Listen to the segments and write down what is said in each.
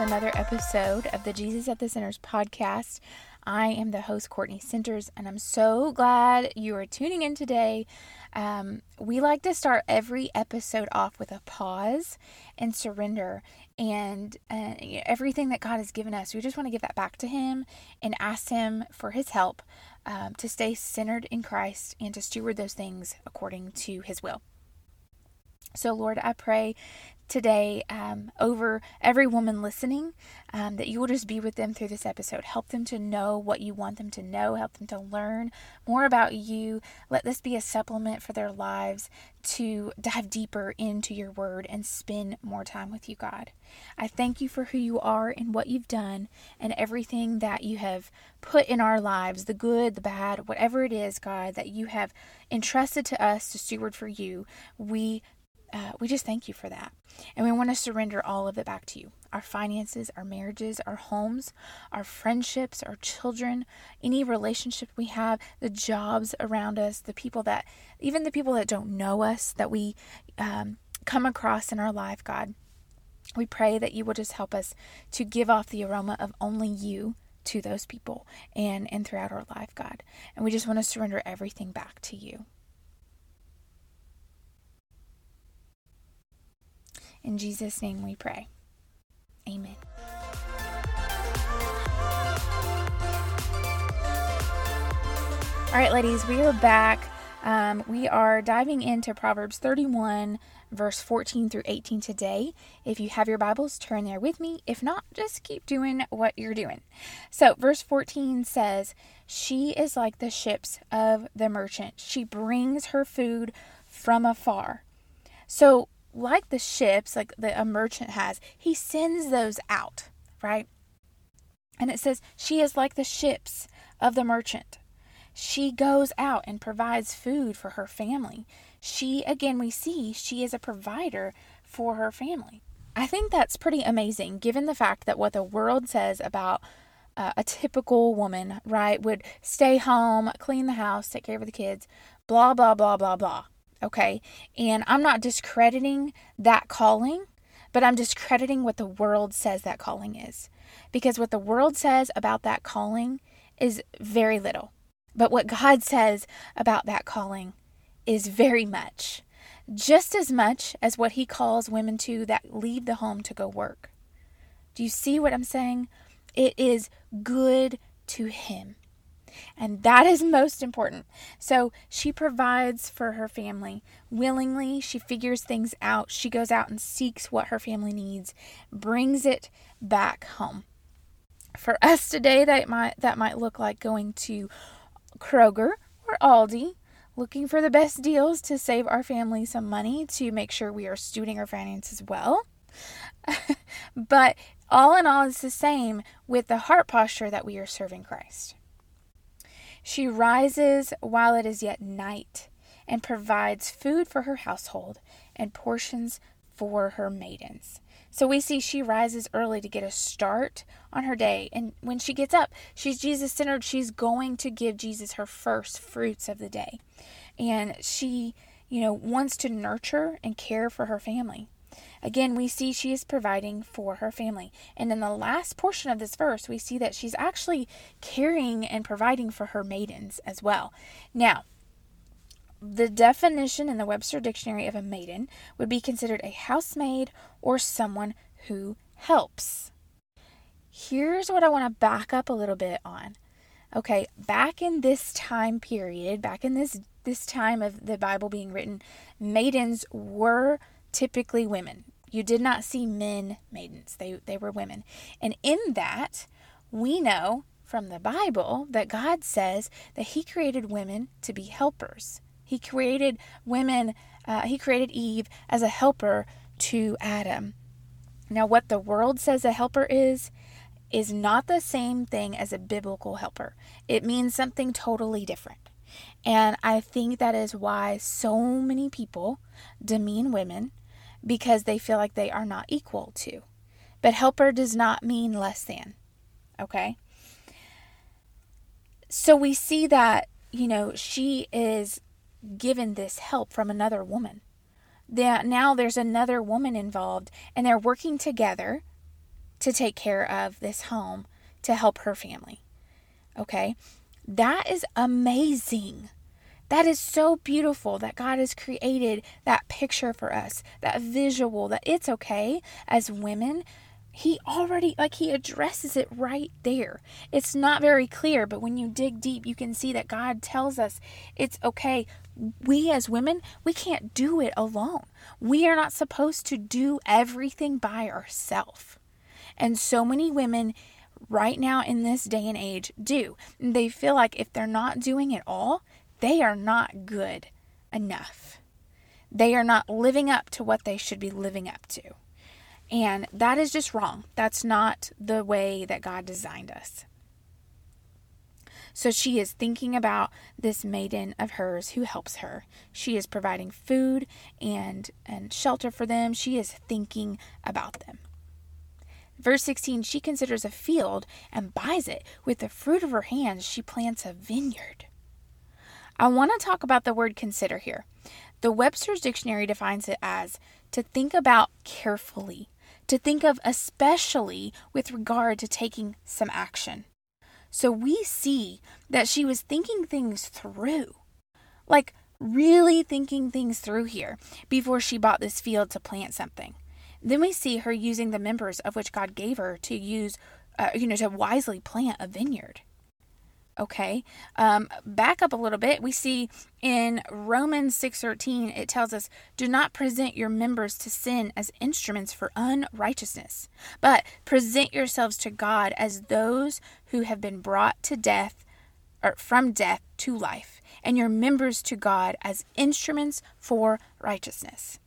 episode of the Jesus at the Centers podcast. I am the host, Courtney Centers, and I'm so glad you are tuning in today. Um, we like to start every episode off with a pause and surrender and uh, everything that God has given us. We just want to give that back to Him and ask Him for His help um, to stay centered in Christ and to steward those things according to His will. So, Lord, I pray today um, over every woman listening um, that you will just be with them through this episode. Help them to know what you want them to know, help them to learn more about you. Let this be a supplement for their lives to dive deeper into your word and spend more time with you, God. I thank you for who you are and what you've done and everything that you have put in our lives the good, the bad, whatever it is, God, that you have entrusted to us to steward for you. We uh, we just thank you for that. And we want to surrender all of it back to you our finances, our marriages, our homes, our friendships, our children, any relationship we have, the jobs around us, the people that, even the people that don't know us, that we um, come across in our life, God. We pray that you will just help us to give off the aroma of only you to those people and, and throughout our life, God. And we just want to surrender everything back to you. In Jesus' name we pray. Amen. All right, ladies, we are back. Um, we are diving into Proverbs 31, verse 14 through 18 today. If you have your Bibles, turn there with me. If not, just keep doing what you're doing. So, verse 14 says, She is like the ships of the merchant, she brings her food from afar. So, like the ships, like the, a merchant has, he sends those out, right? And it says, She is like the ships of the merchant. She goes out and provides food for her family. She, again, we see she is a provider for her family. I think that's pretty amazing given the fact that what the world says about uh, a typical woman, right, would stay home, clean the house, take care of the kids, blah, blah, blah, blah, blah. Okay. And I'm not discrediting that calling, but I'm discrediting what the world says that calling is. Because what the world says about that calling is very little. But what God says about that calling is very much. Just as much as what He calls women to that leave the home to go work. Do you see what I'm saying? It is good to Him. And that is most important. So she provides for her family willingly. She figures things out. She goes out and seeks what her family needs, brings it back home. For us today, that might that might look like going to Kroger or Aldi, looking for the best deals to save our family some money to make sure we are stewarding our finances well. but all in all, it's the same with the heart posture that we are serving Christ. She rises while it is yet night and provides food for her household and portions for her maidens. So we see she rises early to get a start on her day. And when she gets up, she's Jesus centered. She's going to give Jesus her first fruits of the day. And she, you know, wants to nurture and care for her family. Again, we see she is providing for her family. And in the last portion of this verse, we see that she's actually caring and providing for her maidens as well. Now, the definition in the Webster Dictionary of a maiden would be considered a housemaid or someone who helps. Here's what I want to back up a little bit on. Okay, back in this time period, back in this this time of the Bible being written, maidens were typically women. You did not see men maidens, they, they were women. And in that, we know from the Bible that God says that He created women to be helpers. He created women, uh, He created Eve as a helper to Adam. Now, what the world says a helper is, is not the same thing as a biblical helper. It means something totally different. And I think that is why so many people demean women because they feel like they are not equal to. But helper does not mean less than. Okay? So we see that, you know, she is given this help from another woman. That now there's another woman involved and they're working together to take care of this home to help her family. Okay? That is amazing. That is so beautiful that God has created that picture for us, that visual, that it's okay as women. He already, like, he addresses it right there. It's not very clear, but when you dig deep, you can see that God tells us it's okay. We as women, we can't do it alone. We are not supposed to do everything by ourselves. And so many women right now in this day and age do. They feel like if they're not doing it all, they are not good enough. They are not living up to what they should be living up to. And that is just wrong. That's not the way that God designed us. So she is thinking about this maiden of hers who helps her. She is providing food and, and shelter for them. She is thinking about them. Verse 16 She considers a field and buys it. With the fruit of her hands, she plants a vineyard. I want to talk about the word consider here. The Webster's Dictionary defines it as to think about carefully, to think of especially with regard to taking some action. So we see that she was thinking things through, like really thinking things through here before she bought this field to plant something. Then we see her using the members of which God gave her to use, uh, you know, to wisely plant a vineyard. Okay, um, back up a little bit. We see in Romans six thirteen it tells us, "Do not present your members to sin as instruments for unrighteousness, but present yourselves to God as those who have been brought to death, or from death to life, and your members to God as instruments for righteousness."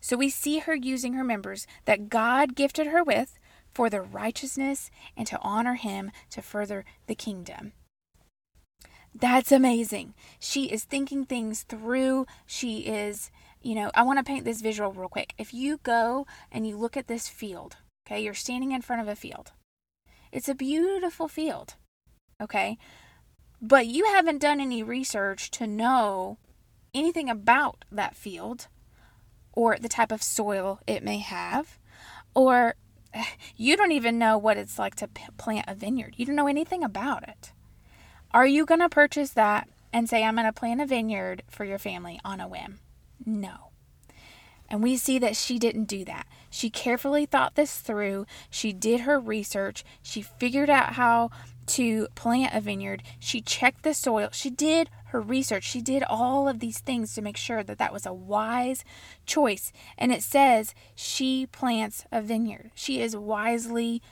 So we see her using her members that God gifted her with for the righteousness and to honor Him to further the kingdom. That's amazing. She is thinking things through. She is, you know, I want to paint this visual real quick. If you go and you look at this field, okay, you're standing in front of a field. It's a beautiful field, okay? But you haven't done any research to know anything about that field or the type of soil it may have, or you don't even know what it's like to plant a vineyard. You don't know anything about it. Are you going to purchase that and say, I'm going to plant a vineyard for your family on a whim? No. And we see that she didn't do that. She carefully thought this through. She did her research. She figured out how to plant a vineyard. She checked the soil. She did her research. She did all of these things to make sure that that was a wise choice. And it says she plants a vineyard. She is wisely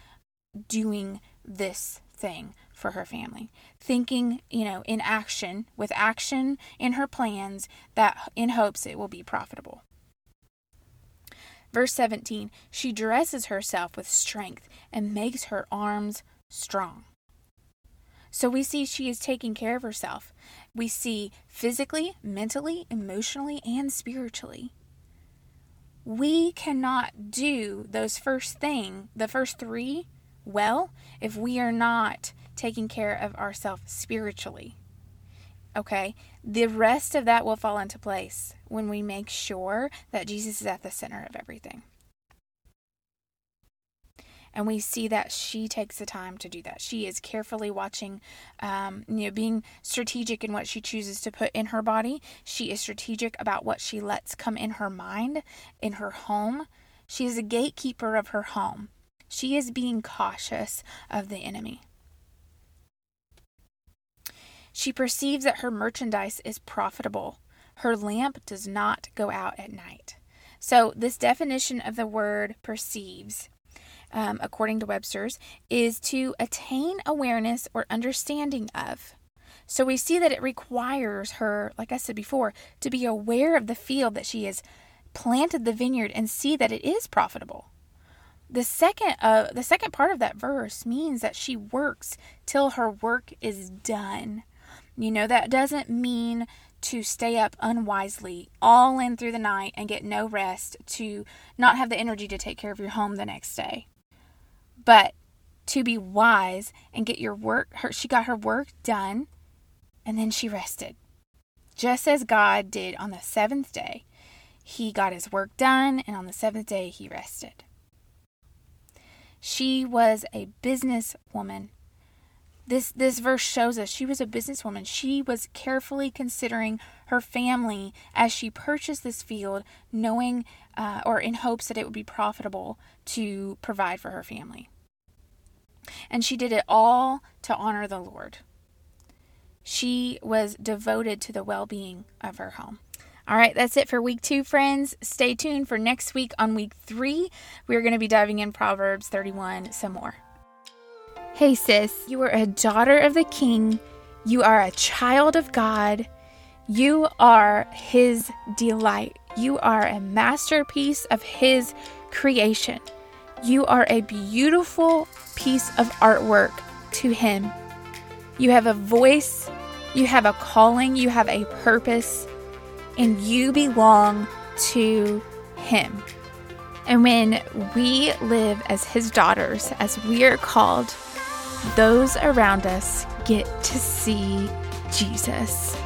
doing this thing for her family. Thinking, you know, in action, with action in her plans, that in hopes it will be profitable. Verse 17 She dresses herself with strength and makes her arms strong. So we see she is taking care of herself. We see physically, mentally, emotionally, and spiritually. We cannot do those first thing, the first three, well if we are not taking care of ourselves spiritually. Okay? The rest of that will fall into place when we make sure that Jesus is at the center of everything. And we see that she takes the time to do that. She is carefully watching, um, you know, being strategic in what she chooses to put in her body. She is strategic about what she lets come in her mind, in her home. She is a gatekeeper of her home. She is being cautious of the enemy. She perceives that her merchandise is profitable. Her lamp does not go out at night. So, this definition of the word perceives um, according to Webster's, is to attain awareness or understanding of. So we see that it requires her, like I said before, to be aware of the field that she has planted the vineyard and see that it is profitable. The second uh, the second part of that verse means that she works till her work is done. You know, that doesn't mean to stay up unwisely all in through the night and get no rest, to not have the energy to take care of your home the next day. But to be wise and get your work her she got her work done and then she rested. Just as god did on the seventh day he got his work done and on the seventh day he rested. She was a businesswoman. This this verse shows us she was a businesswoman. She was carefully considering her family as she purchased this field, knowing uh, or in hopes that it would be profitable to provide for her family. And she did it all to honor the Lord. She was devoted to the well being of her home. All right, that's it for week two, friends. Stay tuned for next week on week three. We're going to be diving in Proverbs 31 some more. Hey, sis, you are a daughter of the king. You are a child of God. You are his delight. You are a masterpiece of his creation. You are a beautiful piece of artwork to him. You have a voice, you have a calling, you have a purpose and you belong to Him. And when we live as His daughters, as we are called, those around us get to see Jesus.